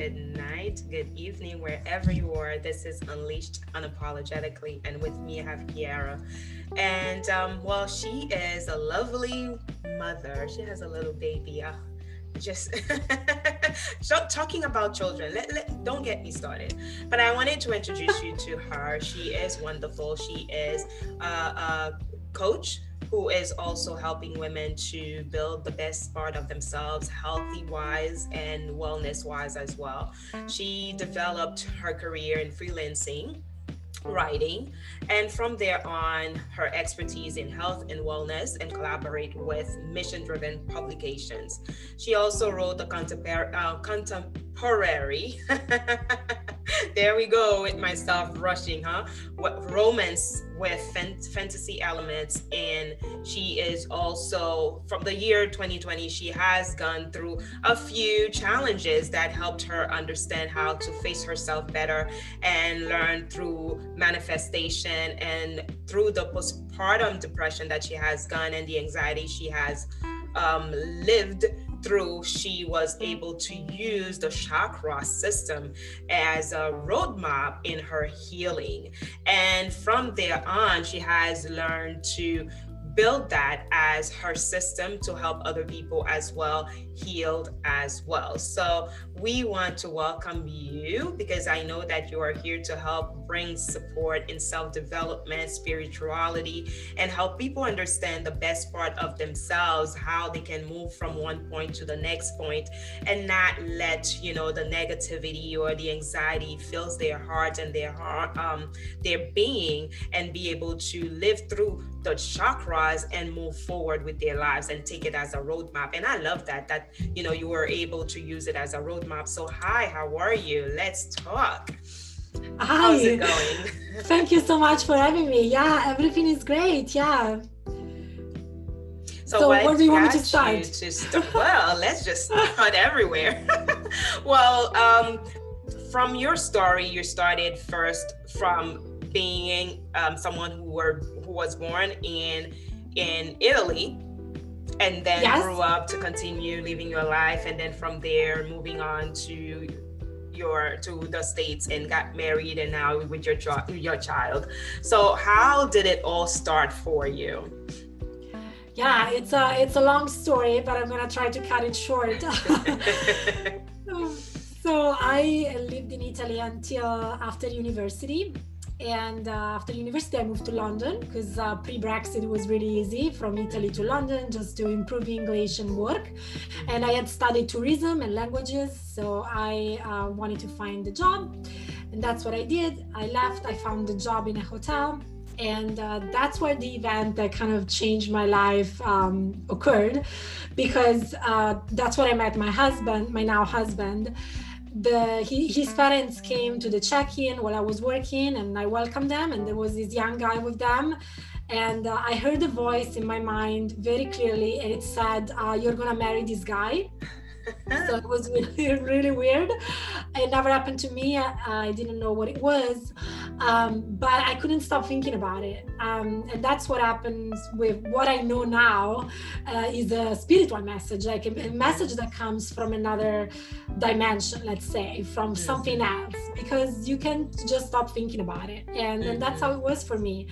good night, good evening, wherever you are. This is Unleashed Unapologetically, and with me I have Chiara. And um, well, she is a lovely mother. She has a little baby. Uh, just talking about children let, let, don't get me started but i wanted to introduce you to her she is wonderful she is a, a coach who is also helping women to build the best part of themselves, healthy wise and wellness wise as well. She developed her career in freelancing writing and from there on her expertise in health and wellness and collaborate with mission driven publications. She also wrote a uh, contemporary there we go with myself rushing huh? What romance with fantasy elements and she is also from the year 2020 she has gone through a few challenges that helped her understand how to face herself better and learn through manifestation and through the postpartum depression that she has gone and the anxiety she has um, lived through, she was able to use the chakra system as a roadmap in her healing. And from there on, she has learned to build that as her system to help other people as well healed as well. So we want to welcome you because I know that you are here to help bring support in self development, spirituality, and help people understand the best part of themselves, how they can move from one point to the next point and not let, you know, the negativity or the anxiety fills their heart and their heart, um, their being and be able to live through the chakras and move forward with their lives and take it as a roadmap. And I love that, that you know you were able to use it as a roadmap. So hi how are you? Let's talk. Hi. how's it going? Thank you so much for having me. Yeah everything is great. Yeah. So, so where do you want me to start? to st- well, let's just start everywhere. well, um, from your story, you started first from being um, someone who were who was born in in Italy and then yes. grew up to continue living your life and then from there moving on to your to the states and got married and now with your your child. So how did it all start for you? Yeah it's a it's a long story but i'm gonna try to cut it short. So i lived in italy until after university and uh, after university i moved to london because uh, pre-brexit was really easy from italy to london just to improve english and work. And i had studied tourism and languages so i uh, wanted to find a job. And that's what i did. I left i found a job in a hotel. And uh, that's where the event that kind of changed my life um, occurred because uh, that's where i met my husband my now husband the he, his parents came to the check-in while I was working, and I welcomed them. And there was this young guy with them, and uh, I heard a voice in my mind very clearly, and it said, uh, "You're gonna marry this guy." so it was really, really weird. It never happened to me. I, I didn't know what it was, um, but I couldn't stop thinking about it. Um, and that's what happens with what I know now uh, is a spiritual message, like a, a, message that comes from another dimension, let's say, from something else, because you can't just stop thinking about it. And, and that's how it was for me.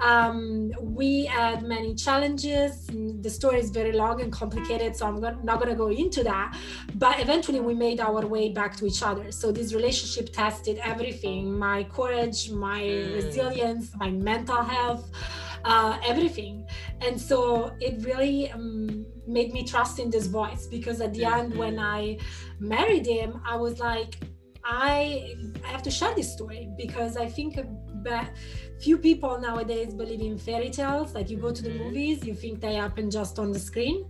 Um, we had many challenges. The story is very long and complicated, so I'm not going to go into that. But eventually, we made our way back to each other. So this relationship tested everything: my courage, my mm. resilience, my mental health. Uh, everything. And so it really um, made me trust in this voice because at the mm-hmm. end, when I married him, I was like, I, I have to share this story because I think that few people nowadays believe in fairy tales. Like you go to the mm-hmm. movies you think they happen just on the screen.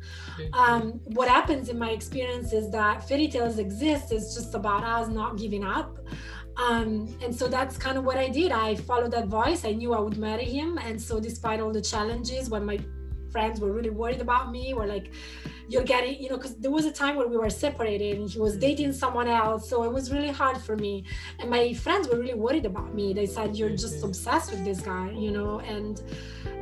Um, what happens in my experience is that fairy tales exist it's just about us not giving up. Um, and so that's kind of what i did. I followed that voice. I knew i would marry him. And so despite all the challenges when my friends were really worried about me were like you're getting you know because there was a time where we were separated and he was mm-hmm. dating someone else so it was really hard for me and my friends were really worried about me they said you're just mm-hmm. obsessed with this guy you know and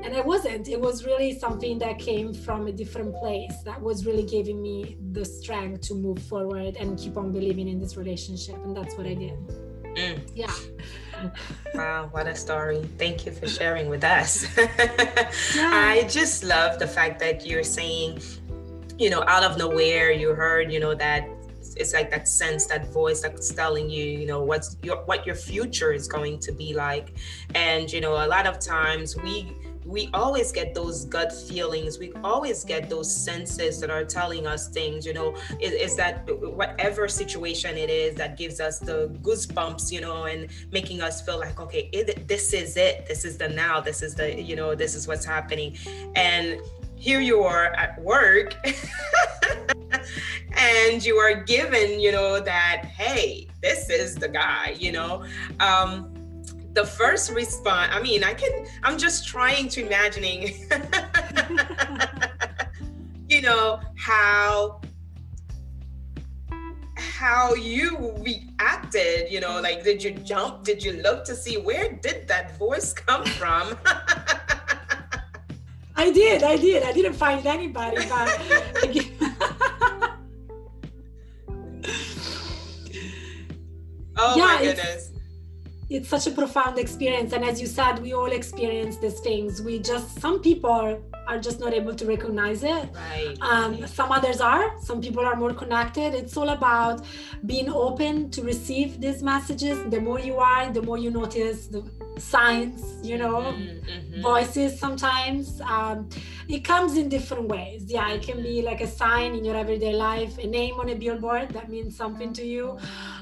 and i wasn't it was really something that came from a different place that was really giving me the strength to move forward and keep on believing in this relationship and that's what i did mm. yeah wow, what a story. Thank you for sharing with us. yeah. I just love the fact that you're saying you know, out of nowhere, you heard, you know, that it's like that sense, that voice that's telling you, you know, what's your what your future is going to be like. And you know, a lot of times we we always get those gut feelings. We always get those senses that are telling us things you know. Is, is, that whatever situation it is that gives us the goosebumps you know and making us feel like okay it, this is it. This is the now. This is the you know this is what's happening. And here you are at work and you are given you know that hey this is the guy you know? Um the first response i mean i can i'm just trying to imagining you know how how you reacted you know? Like did you jump? Did you look to see where did that voice come from I did, I did. I didn't find anybody, but oh yeah, my goodness. It's, it's such a profound experience. And as you said, we all experience these things. We just some people are just not able to recognize it. Right. Um, some others are. Some people are more connected. It's all about being open to receive these messages. The more you are, the more you notice the signs, you know, mm-hmm, mm-hmm. voices sometimes. Um, it comes in different ways. Yeah, it can be like a sign in your everyday life, a name on a billboard that means something to you,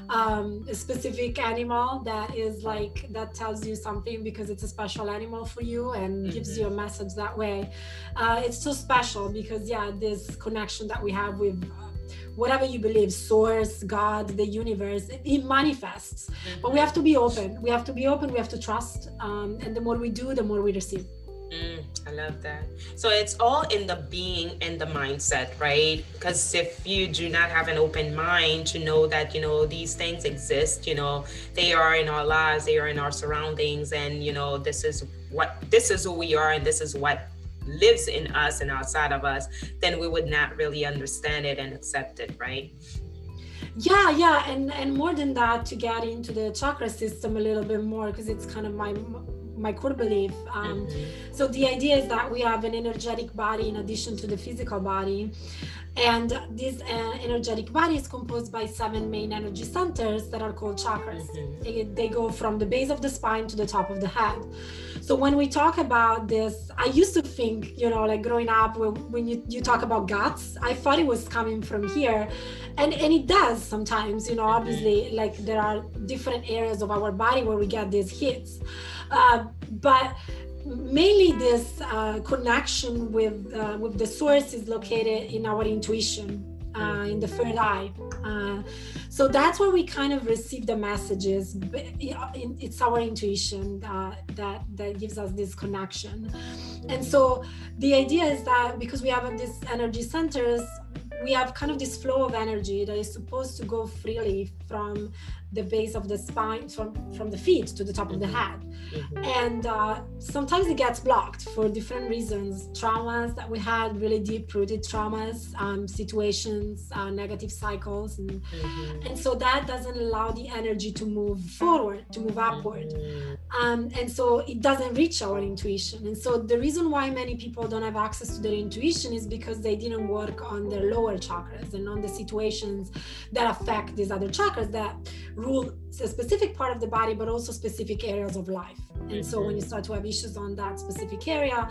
um, a specific animal that is like, that tells you something because it's a special animal for you and mm-hmm. gives you a message that way. Uh, it's so special because, yeah, this connection that we have with whatever you believe source god the universe it, it manifests mm-hmm. but we have to be open we have to be open we have to trust um, and the more we do the more we receive Mm, I love that. So it's all in the being and the mindset, right? Because if you do not have an open mind to know that, you know, these things exist, you know, they are in our lives, they are in our surroundings, and, you know, this is what, this is who we are, and this is what lives in us and outside of us, then we would not really understand it and accept it, right? Yeah, yeah, and and more than that, to get into the chakra system a little bit more, because it's kind of my my core belief. Um, mm-hmm. So the idea is that we have an energetic body in addition to the physical body, and this uh, energetic body is composed by seven main energy centers that are called chakras. Mm-hmm. They go from the base of the spine to the top of the head. So when we talk about this, I used to think, you know, like growing up, when, when you, you talk about guts, I thought it was coming from here. And, and it does sometimes, you know, obviously, like there are different areas of our body where we get these hits. Uh, but mainly this uh, connection with uh, with the source is located in our intuition uh, in the third eye. Uh, so that's where we kind of receive the messages. It's our intuition that, that that gives us this connection. And so the idea is that because we have these energy centers we have kind of this flow of energy that is supposed to go freely from the base of the spine from from the feet to the top of the head mm-hmm. and uh, sometimes it gets blocked for different reasons traumas that we had really deep rooted traumas um, situations uh, negative cycles and mm-hmm. and so that doesn't allow the energy to move forward to move upward mm-hmm. um, and so it doesn't reach our intuition and so the reason why many people don't have access to their intuition is because they didn't work on their lower chakras and on the situations that affect these other chakras that rule a specific part of the body, but also specific areas of life. And so when you start to have issues on that specific area,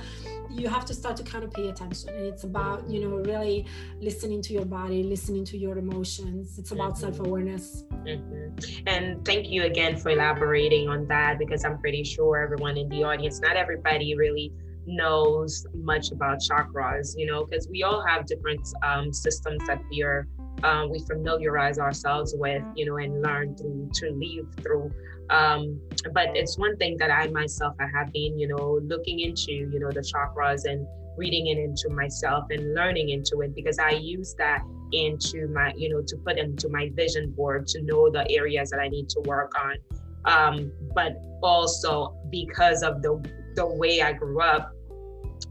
you have to start to kind of pay attention. And it's about, you know, really listening to your body, listening to your emotions. It's about mm-hmm. self awareness. Mm-hmm. And thank you again for elaborating on that because I'm pretty sure everyone in the audience, not everybody really knows much about chakras, you know, because we all have different um, systems that we are um, we familiarize ourselves with, you know, and learn through to live through. Um, but it's one thing that I myself I have been, you know, looking into, you know, the chakras and reading it into myself and learning into it because I use that into my, you know, to put into my vision board to know the areas that I need to work on. Um, but also because of the the way I grew up,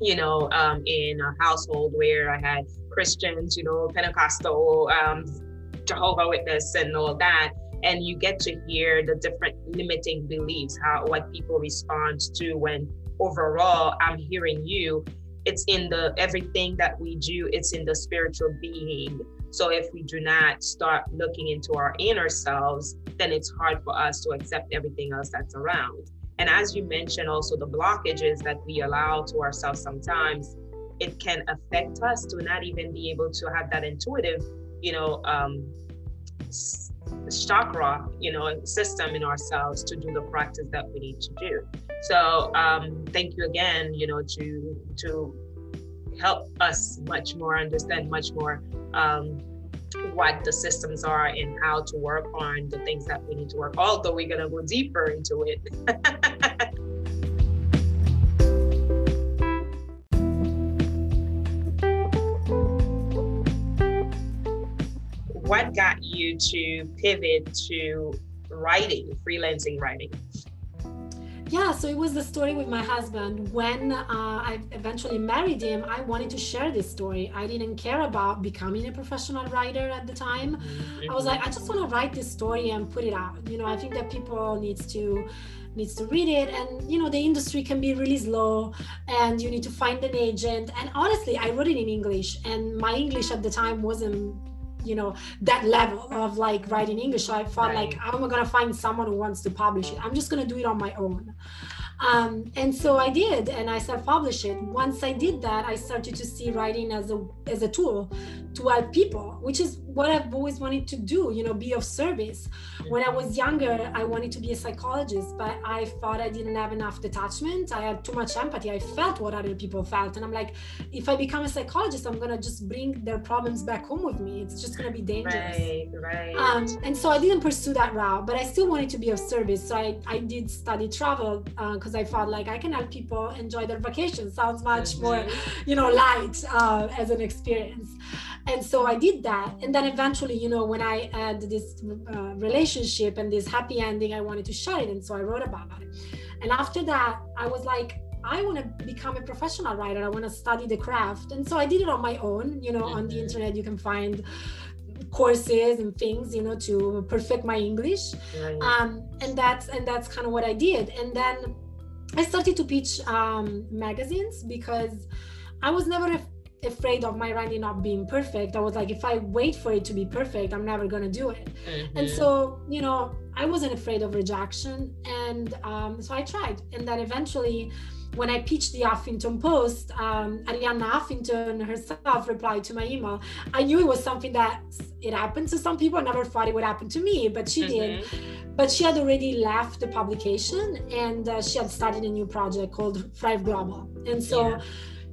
you know, um, in a household where I had Christians, you know, Pentecostal, um, Jehovah Witness, and all that, and you get to hear the different limiting beliefs, how what people respond to when overall I'm hearing you it's in the everything that we do it's in the spiritual being. So if we do not start looking into our inner selves then it's hard for us to accept everything else that's around and as you mentioned also the blockages that we allow to ourselves sometimes it can affect us to not even be able to have that intuitive you know um, chakra you know system in ourselves to do the practice that we need to do. So um, thank you again, you know, to to help us much more understand much more um, what the systems are and how to work on the things that we need to work. Although we're gonna go deeper into it. what got you to pivot to writing, freelancing writing? Yeah so it was the story with my husband. When uh, i eventually married him i wanted to share this story. I didn't care about becoming a professional writer at the time. I was like i just want to write this story and put it out. You know i think that people needs to needs to read it. And you know the industry can be really slow and you need to find an agent. And honestly i wrote it in english. And my english at the time wasn't you know that level of like writing english. So i felt right. like I'm to find someone who wants to publish it. I'm just to do it on my own um, and so I did, and I self-published it. Once I did that, I started to see writing as a as a tool to help people, which is what I've always wanted to do. You know, be of service. When I was younger, I wanted to be a psychologist, but I thought I didn't have enough detachment. I had too much empathy. I felt what other people felt, and I'm like, if I become a psychologist, I'm gonna just bring their problems back home with me. It's just gonna be dangerous. Right, right. Um, and so I didn't pursue that route, but I still wanted to be of service. So I I did study travel. Uh, because I felt like I can help people enjoy their vacation. Sounds much more, you know, light uh, as an experience. And so I did that. And then eventually, you know, when I had this uh, relationship and this happy ending, I wanted to share it. And so I wrote about it. And after that, I was like, I want to become a professional writer. I want to study the craft. And so I did it on my own. You know, mm-hmm. on the internet, you can find courses and things you know to perfect my english right. um, and that's and that's kind of what i did and then I started to pitch um, magazines because I was never af- afraid of my writing not being perfect. I was like, if I wait for it to be perfect, I'm never gonna do it. Mm-hmm. And so, you know, I wasn't afraid of rejection, and um, so I tried. And then eventually, when I pitched the Huffington Post, um, Arianna Huffington herself replied to my email. I knew it was something that it happened to some people. I never thought it would happen to me, but she mm-hmm. did. But she had already left the publication and uh, she had started a new project called Thrive Global. And so yeah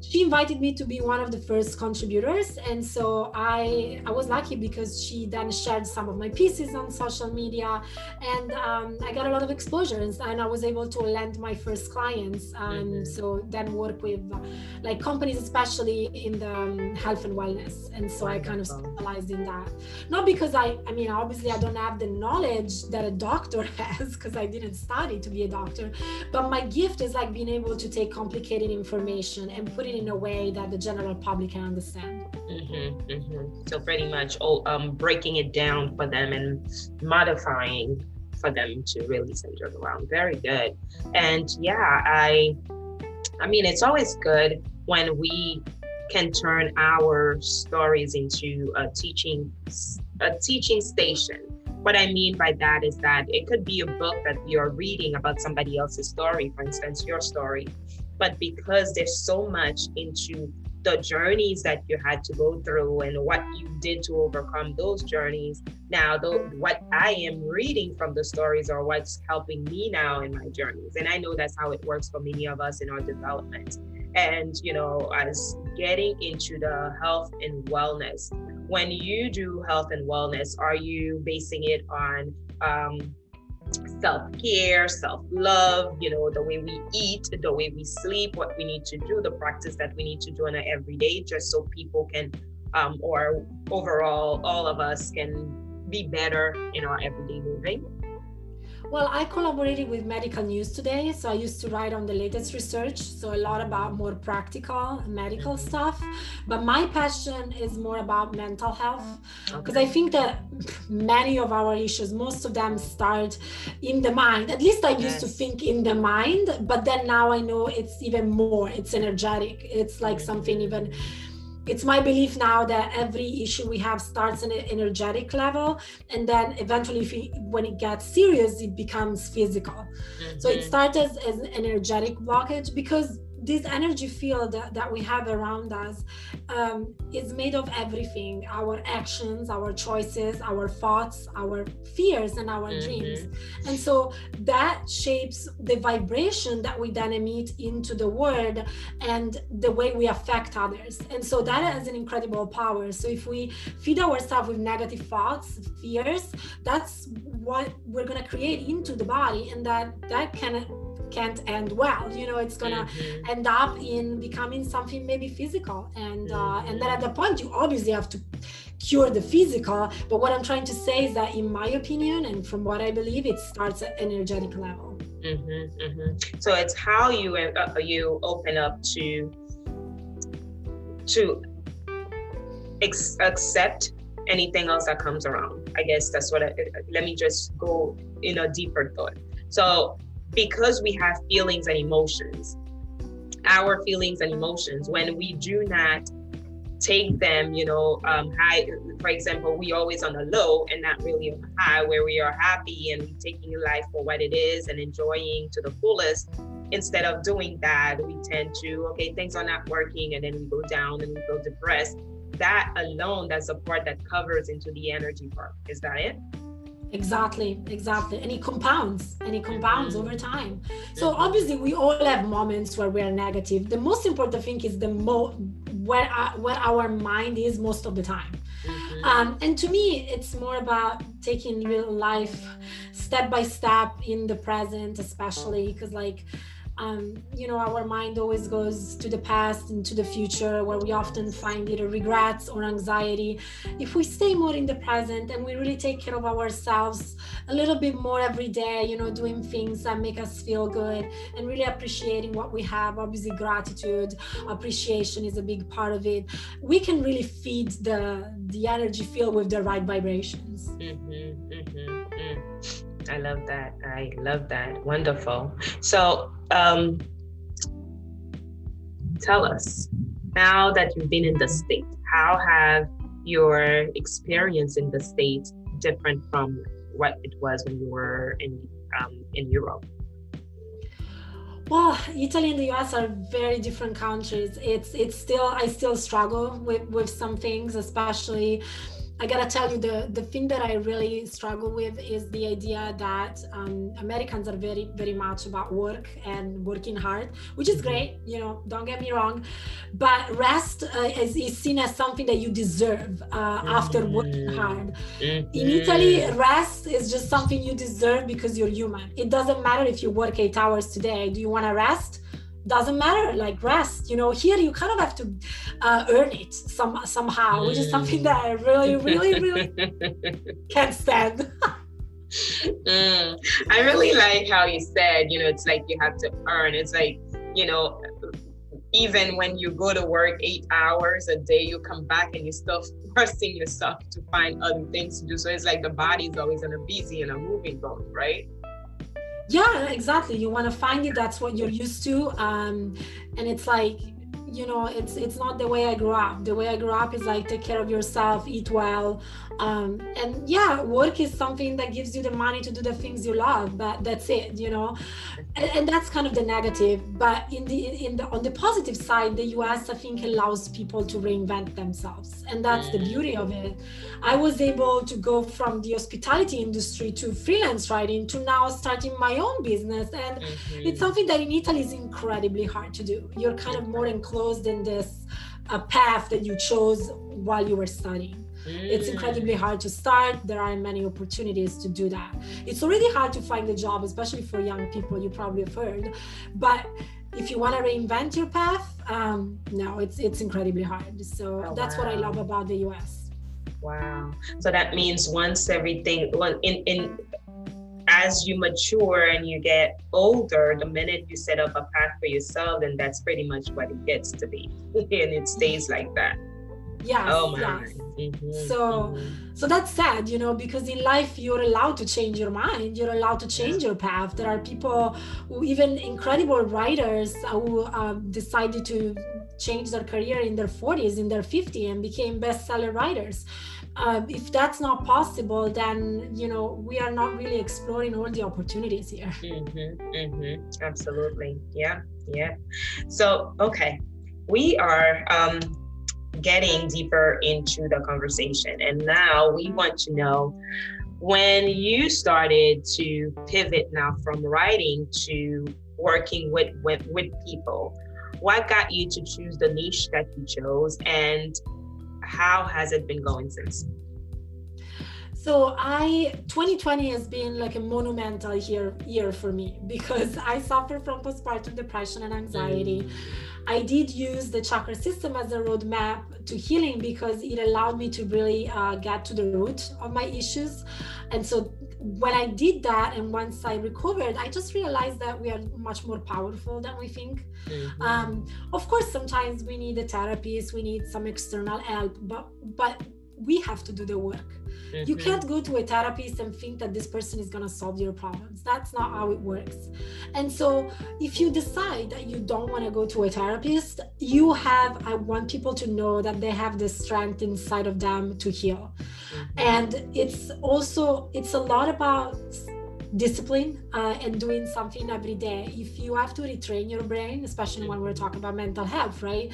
she invited me to be one of the first contributors and so i i was lucky because she then shared some of my pieces on social media and um, i got a lot of exposure and, and, i was able to land my first clients and mm-hmm. so then work with uh, like companies especially in the um, health and wellness and so i kind of specialized in that not because i i mean obviously i don't have the knowledge that a doctor has because i didn't study to be a doctor but my gift is like being able to take complicated information and put it in a way that the general public can understand. Mm-hmm, mm-hmm. So pretty much oh, um, breaking it down for them and modifying for them to really center around. Very good. And yeah, I, I mean, it's always good when we can turn our stories into a teaching, a teaching station. What I mean by that is that it could be a book that you're reading about somebody else's story, for instance, your story, but because there's so much into the journeys that you had to go through and what you did to overcome those journeys now what i am reading from the stories are what's helping me now in my journeys. And i know that's how it works for many of us in our development. And you know as getting into the health and wellness. When you do health and wellness are you basing it on um, self-care self-love you know the way we eat the way we sleep what we need to do the practice that we need to do on an everyday just so people can um, or overall all of us can be better in our everyday living well, I collaborated with Medical News today. So I used to write on the latest research. So a lot about more practical medical mm-hmm. stuff. But my passion is more about mental health. Because okay. I think that many of our issues, most of them start in the mind. At least I used yes. to think in the mind. But then now I know it's even more, it's energetic. It's like something even it's my belief now that every issue we have starts in an energetic level and then eventually we, when it gets serious it becomes physical mm-hmm. so it mm-hmm. starts as, as an energetic blockage because this energy field that, that we have around us um, is made of everything. Our actions our choices our thoughts our fears and our mm-hmm. dreams. And so that shapes the vibration that we then emit into the world and the way we affect others. And so that has an incredible power. So if we feed ourselves with negative thoughts fears that's what we're going to create into the body and that that can can't end well you know it's gonna mm-hmm. end up in becoming something maybe physical. And uh, and then at the point you obviously have to cure the physical. But what i'm trying to say is that in my opinion and from what i believe it starts at energetic level. Mm-hmm, mm-hmm. so it's how you uh, you open up to to ex- accept anything else that comes around. I guess that's what I, let me just go in a deeper thought. So because we have feelings and emotions, our feelings and emotions, when we do not take them, you know, um, high, for example, we always on the low and not really on the high, where we are happy and taking life for what it is and enjoying to the fullest. Instead of doing that, we tend to, okay, things are not working, and then we go down and we go depressed. That alone, that's a part that covers into the energy part. Is that it? Exactly, exactly. And it compounds and it compounds over time. So obviously we all have moments where we are negative. The most important thing is the mo where uh, where our mind is most of the time. Mm-hmm. Um, and to me, it's more about taking real life step by step in the present, especially because like um, you know, our mind always goes to the past and to the future where we often find either regrets or anxiety. If we stay more in the present and we really take care of ourselves a little bit more every day, you know, doing things that make us feel good and really appreciating what we have, obviously, gratitude, appreciation is a big part of it. We can really feed the, the energy field with the right vibrations. Mm-hmm, mm-hmm, mm. I love that. I love that. Wonderful. So, um, tell us now that you've been in the state, how have your experience in the state different from what it was when you were in um, in Europe? Well, Italy and the US are very different countries. It's it's still I still struggle with with some things, especially I gotta tell you, the the thing that I really struggle with is the idea that um, Americans are very very much about work and working hard, which is great. You know, don't get me wrong, but rest uh, is, is, seen as something that you deserve uh, mm-hmm. after working hard. Mm-hmm. In Italy, rest is just something you deserve because you're human. It doesn't matter if you work eight hours today. Do you want to rest? Doesn't matter like rest you know here you kind of have to uh, earn it some somehow which is something that i really really really can't stand. Mm. i really like how you said you know it's like you have to earn. It's like you know even when you go to work eight hours a day you come back and you're still forcing yourself to find other things to do. So it's like the body's always in a busy and a moving mode right yeah exactly. You want to find it that's what you're used to um, and it's like you know it's it's not the way i grew up. The way i grew up is like take care of yourself eat well um, and yeah work is something that gives you the money to do the things you love but that's it you know? And, and, that's kind of the negative but in the in the on the positive side the us i think allows people to reinvent themselves and that's the beauty of it. I was able to go from the hospitality industry to freelance writing to now starting my own business and mm-hmm. it's something that in italy is incredibly hard to do. You're kind of more enclosed in this uh, path that you chose while you were studying. Mm. It's incredibly hard to start. There aren't many opportunities to do that. It's already hard to find a job, especially for young people. You probably have heard, but if you want to reinvent your path, um, no, it's it's incredibly hard. So oh, that's wow. what I love about the U.S. Wow. So that means once everything, in in as you mature and you get older, the minute you set up a path for yourself, then that's pretty much what it gets to be, and it stays like that. Yes. Oh. Yes. Mm-hmm, so so that's sad you know because in life you're allowed to change your mind you're allowed to change your path there are people who even incredible writers who um, decided to change their career in their 40s in their 50s and became bestseller writers uh, if that's not possible then you know we are not really exploring all the opportunities here mm-hmm, mm-hmm. absolutely yeah yeah so okay we are um, getting deeper into the conversation and now we want to know when you started to pivot now from writing to working with, with with people what got you to choose the niche that you chose and how has it been going since? So I 2020 has been like a monumental year year for me because I suffer from postpartum depression and anxiety. Mm. I did use the chakra system as a roadmap to healing because it allowed me to really uh, get to the root of my issues. And so when I did that, and once I recovered, I just realized that we are much more powerful than we think. Mm-hmm. Um, of course, sometimes we need a therapist, we need some external help, but but we have to do the work. Mm-hmm. You can't go to a therapist and think that this person is going to solve your problems. That's not how it works. And so, if you decide that you don't want to go to a therapist, you have, I want people to know that they have the strength inside of them to heal. Mm-hmm. And it's also, it's a lot about discipline uh, and doing something every day if you have to retrain your brain especially when we're talking about mental health right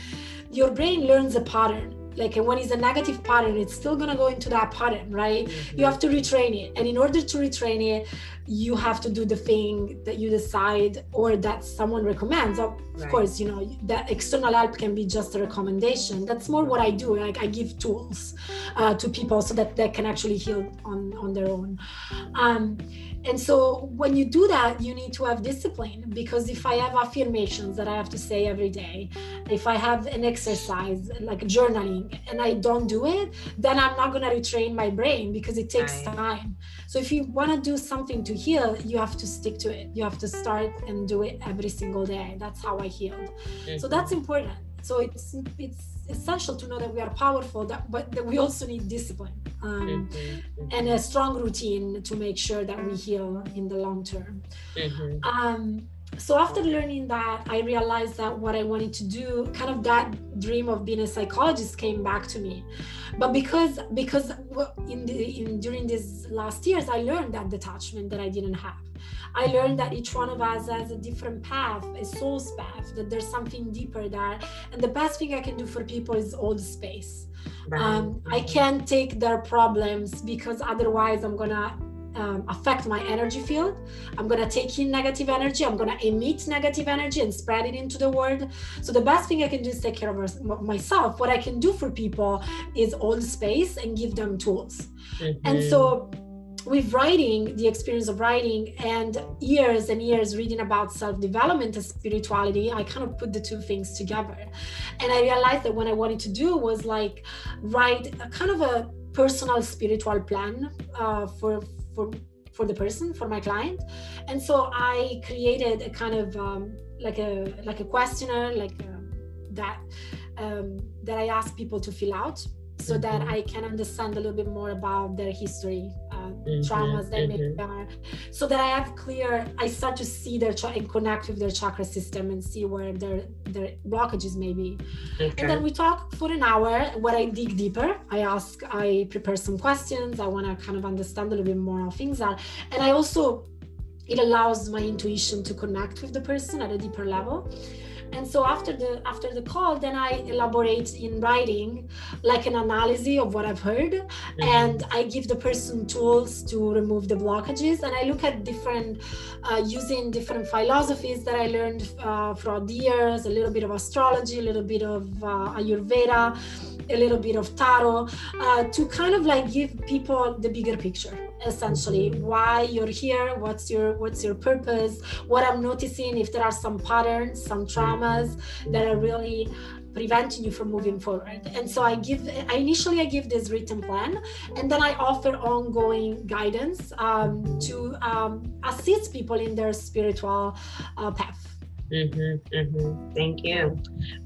your brain learns a pattern like when it's a negative pattern it's still going to go into that pattern right? Mm-hmm. you have to retrain it. And in order to retrain it you have to do the thing that you decide or that someone recommends. Of, right. course you know that external help can be just a recommendation. That's more what i do. Like i give tools uh, to people so that they can actually heal on on their own. Um, and so when you do that, you need to have discipline because if I have affirmations that I have to say every day, if I have an exercise like journaling and I don't do it, then I'm not going to retrain my brain because it takes right. time. So if you want to do something to heal, you have to stick to it. You have to start and do it every single day. That's how I healed. Mm-hmm. So that's important. So it's it's essential to know that we are powerful, that, but that we also need discipline um, mm-hmm. and a strong routine to make sure that we heal in the long term. Mm-hmm. Um, so after learning that i realized that what i wanted to do kind of that dream of being a psychologist came back to me but because because in the in during these last years i learned that detachment that i didn't have I learned that each one of us has a different path, a soul's path, that there's something deeper there. And the best thing I can do for people is hold space. Right. Um, I can't take their problems because otherwise I'm gonna um, affect my energy field. I'm going to take in negative energy. I'm going to emit negative energy and spread it into the world. So, the best thing I can do is take care of myself. What I can do for people is hold space and give them tools. Mm-hmm. And so, with writing, the experience of writing, and years and years reading about self development and spirituality, I kind of put the two things together. And I realized that what I wanted to do was like write a kind of a personal spiritual plan uh, for for for the person for my client and so i created a kind of um, like a like a questionnaire like um, that um, that i ask people to fill out so mm-hmm. that I can understand a little bit more about their history, mm-hmm. traumas that mm-hmm. maybe so that I have clear, I start to see their and connect with their chakra system and see where their their blockages may be. Okay. And then we talk for an hour where I dig deeper. I ask, I prepare some questions. I want to kind of understand a little bit more how things are, and I also it allows my intuition to connect with the person at a deeper level and so after the after the call then i elaborate in writing like an analysis of what i've heard. Mm-hmm. and i give the person tools to remove the blockages. And i look at different uh, using different philosophies that i learned uh, throughout the years a little bit of astrology a little bit of uh, ayurveda a little bit of tarot uh, to kind of like give people the bigger picture essentially why you're here what's your what's your purpose what i'm noticing if there are some patterns some traumas that are really preventing you from moving forward and so i give i initially i give this written plan and then i offer ongoing guidance um, to um, assist people in their spiritual uh, path Mm-hmm, mm-hmm. Thank you.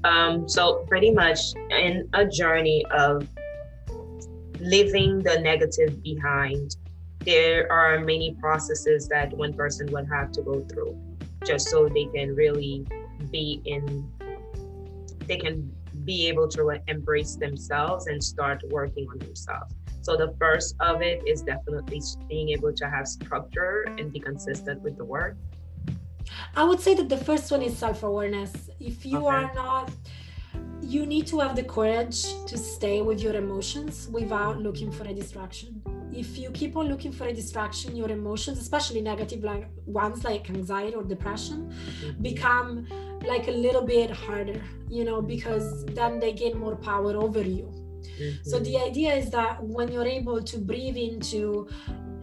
Um, so, pretty much in a journey of leaving the negative behind, there are many processes that one person would have to go through just so they can really be in, they can be able to embrace themselves and start working on themselves. So the first of it is definitely being able to have structure and be consistent with the work. I would say that the first one is self awareness. If you okay. are not, you need to have the courage to stay with your emotions without looking for a distraction. If you keep on looking for a distraction, your emotions, especially negative like ones like anxiety or depression, become like a little bit harder, you know, because then they gain more power over you. Mm-hmm. So the idea is that when you're able to breathe into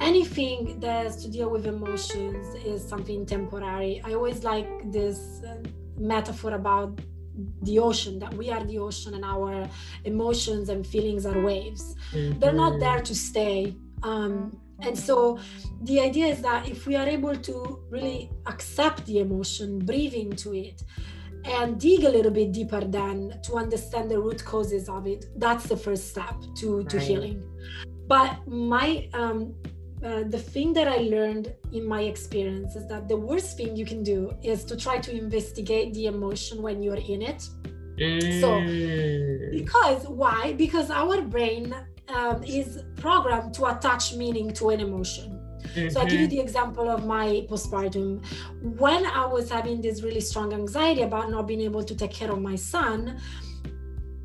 anything that has to deal with emotions is something temporary. I always like this uh, metaphor about the ocean that we are the ocean and our emotions and feelings are waves. Mm-hmm. They're not mm-hmm. there to stay. Um, and so the idea is that if we are able to really accept the emotion, breathe into it, and dig a little bit deeper then to understand the root causes of it, that's the first step to, to right. healing. But my um, uh, the thing that I learned in my experience is that the worst thing you can do is to try to investigate the emotion when you're in it. Mm. So, because why? Because our brain um, is programmed to attach meaning to an emotion. Mm-hmm. So I give you mm-hmm. the example of my postpartum. When I was having this really strong anxiety about not being able to take care of my son,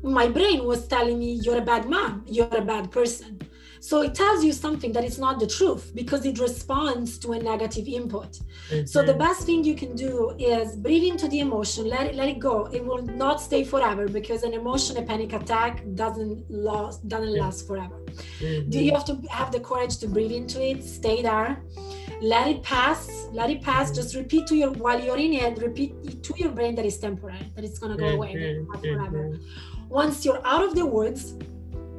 my brain was telling me, You're a bad mom, you're a bad person. So it tells you something that is not the truth because it responds to a negative input. Mm-hmm. So the best thing you can do is breathe into the emotion, let it, let it go. It will not stay forever because an emotion, a panic attack doesn't last doesn't last forever. Mm-hmm. Do you have to have the courage to breathe into it, stay there, let it pass, let it pass. Just repeat to your while you're in it, repeat to your brain that it's temporary, that it's gonna go away, mm-hmm. forever. Mm-hmm. Once you're out of the woods,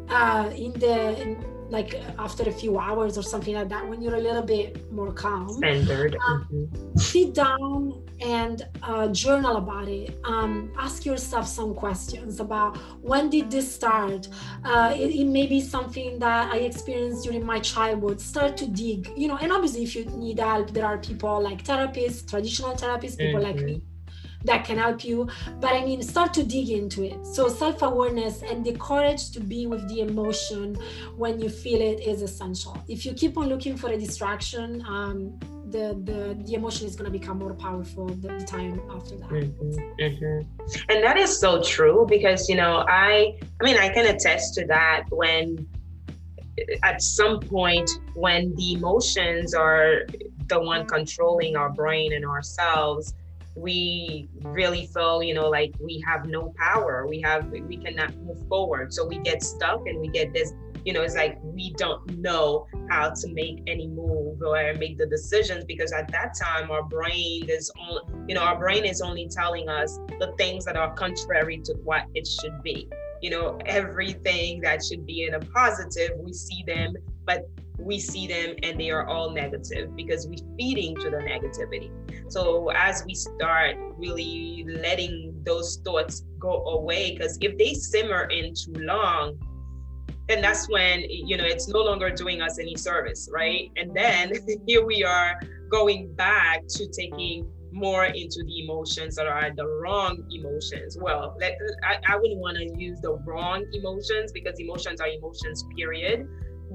uh, in the in, like after a few hours or something like that when you're a little bit more calm. Centered um, mm-hmm. sit down and uh, journal about it. Um, ask yourself some questions about when did this start? Uh, it, it, may be something that i experienced during my childhood. Start to dig you know and obviously if you need help there are people like therapists traditional therapists people mm-hmm. like me that can help you. But I mean, start to dig into it. So self awareness and the courage to be with the emotion when you feel it is essential. If you keep on looking for a distraction, um, the, the the emotion is going to become more powerful the, the time after that mm-hmm, mm-hmm. and that is so true because you know i i mean i can attest to that when at some point when the emotions are the one controlling our brain and ourselves we really feel you know like we have no power. We have we cannot move forward. So we get stuck and we get this you know it's like we don't know how to make any move or make the decisions because at that time our brain is only you know our brain is only telling us the things that are contrary to what it should be. You know everything that should be in a positive we see them but we see them and they are all negative because we feeding to the negativity. So as we start really letting those thoughts go away because if they simmer in too long then that's when you know it's no longer doing us any service right? And then here we are going back to taking more into the emotions that are the wrong emotions. Well let, I, I wouldn't want to use the wrong emotions because emotions are emotions period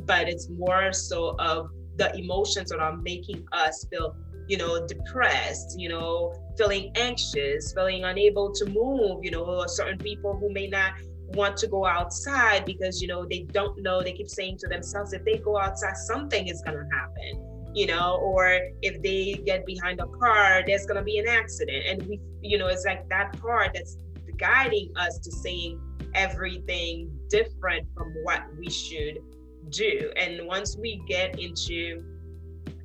but it's more so of the emotions that are making us feel you know, depressed, you know, feeling anxious, feeling unable to move, you know, certain people who may not want to go outside because you know they don't know they keep saying to themselves if they go outside something is going to happen you know or if they get behind a car there's going to be an accident. And we you know it's like that part that's guiding us to saying everything different from what we should do. And once we get into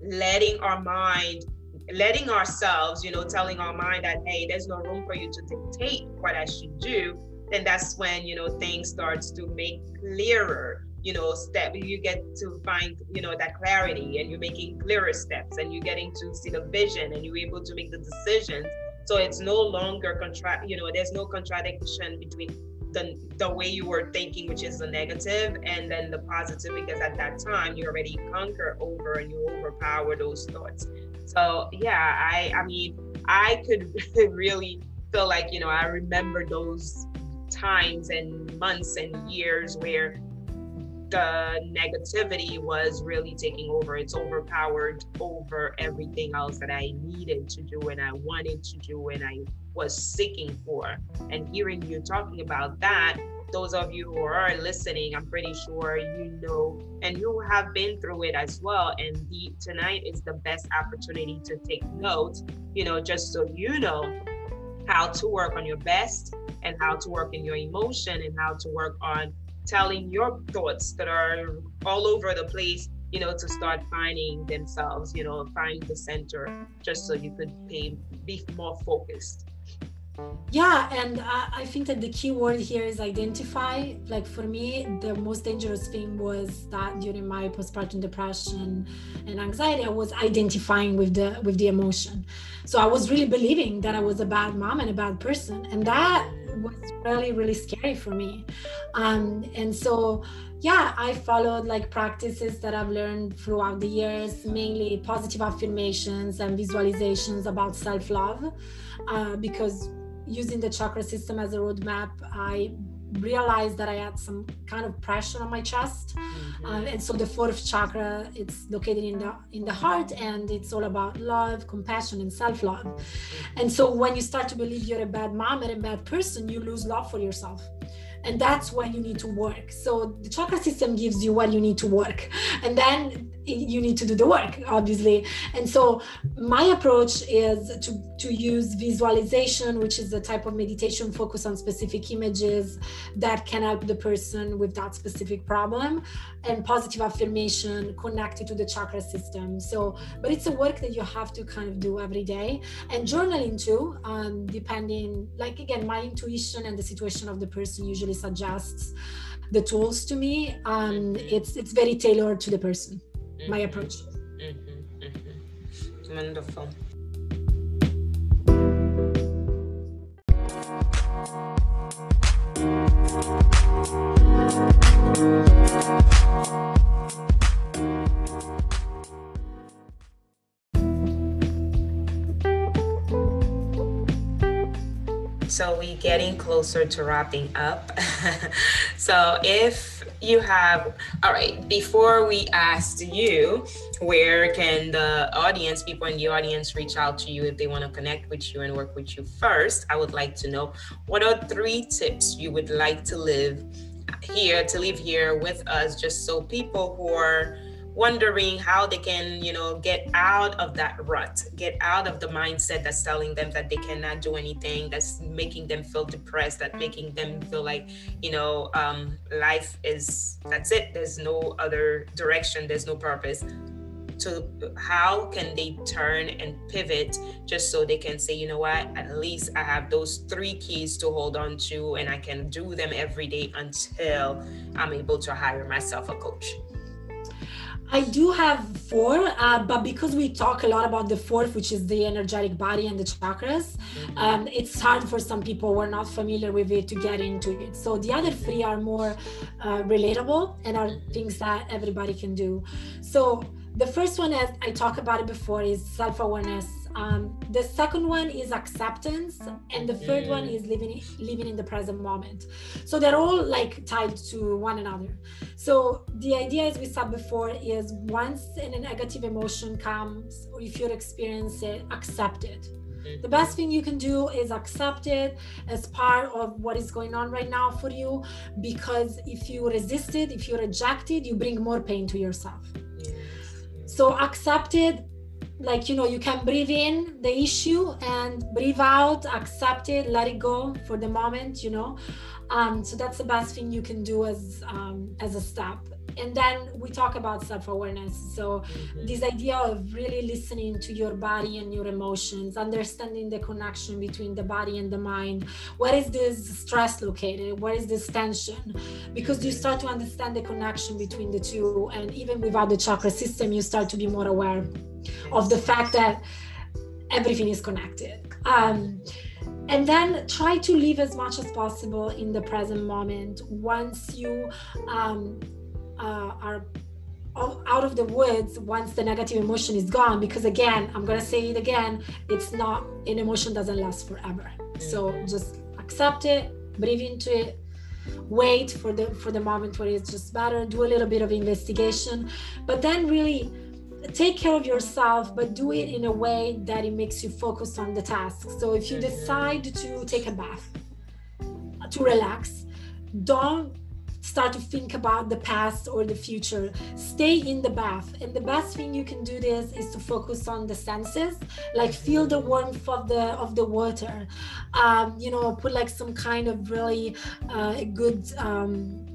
letting our mind letting ourselves you know telling our mind that hey there's no room for you to dictate what i should do then that's when you know things starts to make clearer you know step you get to find you know that clarity and you're making clearer steps and you're getting to see the vision and you're able to make the decisions. So it's no longer contract you know there's no contradiction between the the way you were thinking which is the negative and then the positive because at that time you already conquer over and you overpower those thoughts. So yeah i i mean i could really feel like you know i remember those times and months and years where the negativity was really taking over. It's overpowered over everything else that I needed to do and I wanted to do and I was seeking for. And hearing you talking about that, those of you who are listening, I'm pretty sure you know and you have been through it as well. And the, tonight is the best opportunity to take notes, you know, just so you know how to work on your best and how to work in your emotion and how to work on telling your thoughts that are all over the place you know to start finding themselves you know find the center just so you could be, be more focused. Yeah and I, I think that the key word here is identify. Like for me the most dangerous thing was that during my postpartum depression and anxiety i was identifying with the with the emotion. So i was really believing that i was a bad mom and a bad person and that was really really scary for me. Um, and so yeah i followed like practices that i've learned throughout the years mainly positive affirmations and visualizations about self-love uh, because using the chakra system as a roadmap i realized that I had some kind of pressure on my chest, mm-hmm. uh, and so the fourth chakra it's located in the in the heart, and it's all about love, compassion, and self love. Mm-hmm. And so when you start to believe you're a bad mom and a bad person, you lose love for yourself and that's why you need to work. So the chakra system gives you what you need to work. And then you need to do the work obviously. And so my approach is to to use visualization which is a type of meditation focus on specific images that can help the person with that specific problem and positive affirmation connected to the chakra system so but it's a work that you have to kind of do every day and journaling too um, depending like again my intuition and the situation of the person usually suggests the tools to me um, it's it's very tailored to the person mm-hmm. my approach mm-hmm. Mm-hmm. wonderful so we're getting closer to wrapping up. So if you have all right before we ask you where can the audience people in the audience reach out to you if they want to connect with you and work with you first? I would like to know what are three tips you would like to live here to live here with us just so people who are wondering how they can, you know, get out of that rut, get out of the mindset that's telling them that they cannot do anything, that's making them feel depressed, that making them feel like, you know, um, life is that's it. There's no other direction. There's no purpose. To how can they turn and pivot just so they can say, you know what, at least I have those three keys to hold on to, and I can do them every day until I'm able to hire myself a coach. I do have four, uh, but because we talk a lot about the fourth, which is the energetic body and the chakras, mm-hmm. um, it's hard for some people who are not familiar with it to get into it. So the other three are more uh, relatable and are things that everybody can do. So the first one, as I talked about it before, is self awareness Um, the second one is acceptance, and the third one is living living in the present moment. So they're all like tied to one another. So the idea, as we said before, is once a negative emotion comes, or if you experience it, accept it. The best thing you can do is accept it as part of what is going on right now for you because if you resist it if you reject it you bring more pain to yourself so accept it like you know you can breathe in the issue and breathe out accept it let it go for the moment you know um, so that's the best thing you can do as um, as a step and then we talk about self-awareness. So mm-hmm. this idea of really listening to your body and your emotions understanding the connection between the body and the mind. Where is this stress located? Where is this tension? Because you start to understand the connection between the two. And even without the chakra system you start to be more aware of the fact that everything is connected. Um, and then try to live as much as possible in the present moment. Once you um, uh, are out of the woods once the negative emotion is gone because again i'm going to say it again it's not an emotion doesn't last forever. So just accept it breathe into it wait for the for the moment where it's just better do a little bit of investigation. But then really take care of yourself but do it in a way that it makes you focus on the task. So if you decide to take a bath to relax don't start to think about the past or the future. Stay in the bath. And the best thing you can do this is to focus on the senses like feel the warmth of the of the water. Um, you know put like some kind of really uh, good um,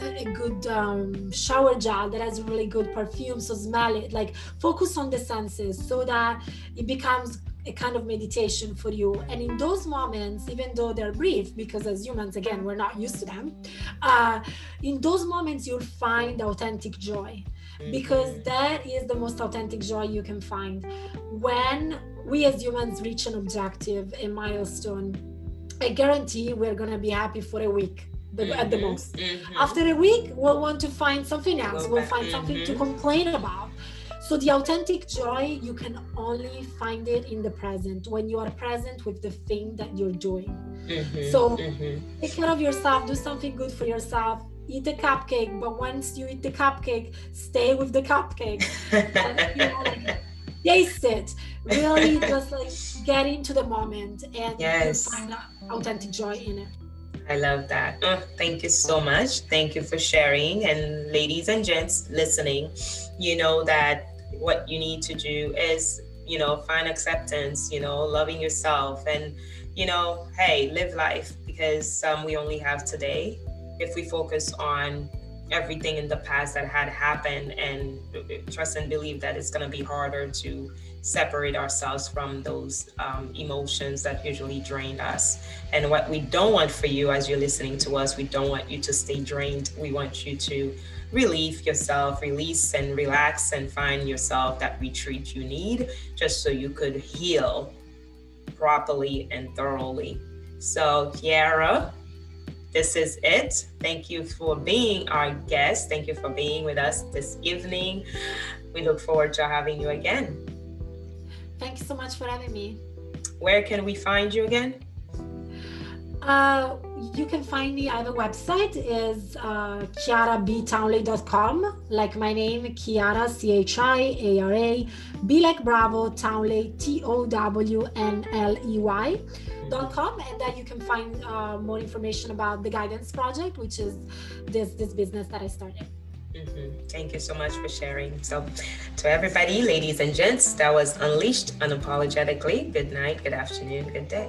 a good um, shower gel that has really good perfume so smell it like focus on the senses so that it becomes a kind of meditation for you. And in those moments, even though they're brief, because as humans, again, we're not used to them, uh, in those moments, you'll find authentic joy because mm-hmm. that is the most authentic joy you can find. When we as humans reach an objective, a milestone, I guarantee we're going to be happy for a week. The, at the mm-hmm. most. Mm-hmm. After a week, we'll want to find something else. We'll find something to mm-hmm. complain about so the authentic joy, you can only find it in the present when you are present with the thing that you're doing. Mm-hmm, so mm-hmm. take care of yourself, do something good for yourself, eat the cupcake, but once you eat the cupcake, stay with the cupcake. and, you know, like, taste it. Really just like get into the moment and yes. find authentic joy in it. I love that. Oh, thank you so much. Thank you for sharing. And ladies and gents listening, you know that what you need to do is you know find acceptance you know loving yourself and you know hey live life because um, we only have today if we focus on everything in the past that had happened and trust and believe that it's going to be harder to separate ourselves from those um, emotions that usually drain us and what we don't want for you as you're listening to us we don't want you to stay drained we want you to relieve yourself, release and relax and find yourself that retreat you need just so you could heal properly and thoroughly. So, Chiara, this is it. Thank you for being our guest. Thank you for being with us this evening. We look forward to having you again. Thank you so much for having me. Where can we find you again? Uh, you can find me. I have a website. is uh, chiarabtownley.com. Like my name, Chiara, C H I A R A, B like Bravo, Townley, T O W N L E Y. Dot com and then you can find uh, more information about the guidance project which is this this business that i started Mm-hmm. Thank you so much for sharing. So, to everybody, ladies and gents, that was Unleashed Unapologetically. Good night, good afternoon, good day.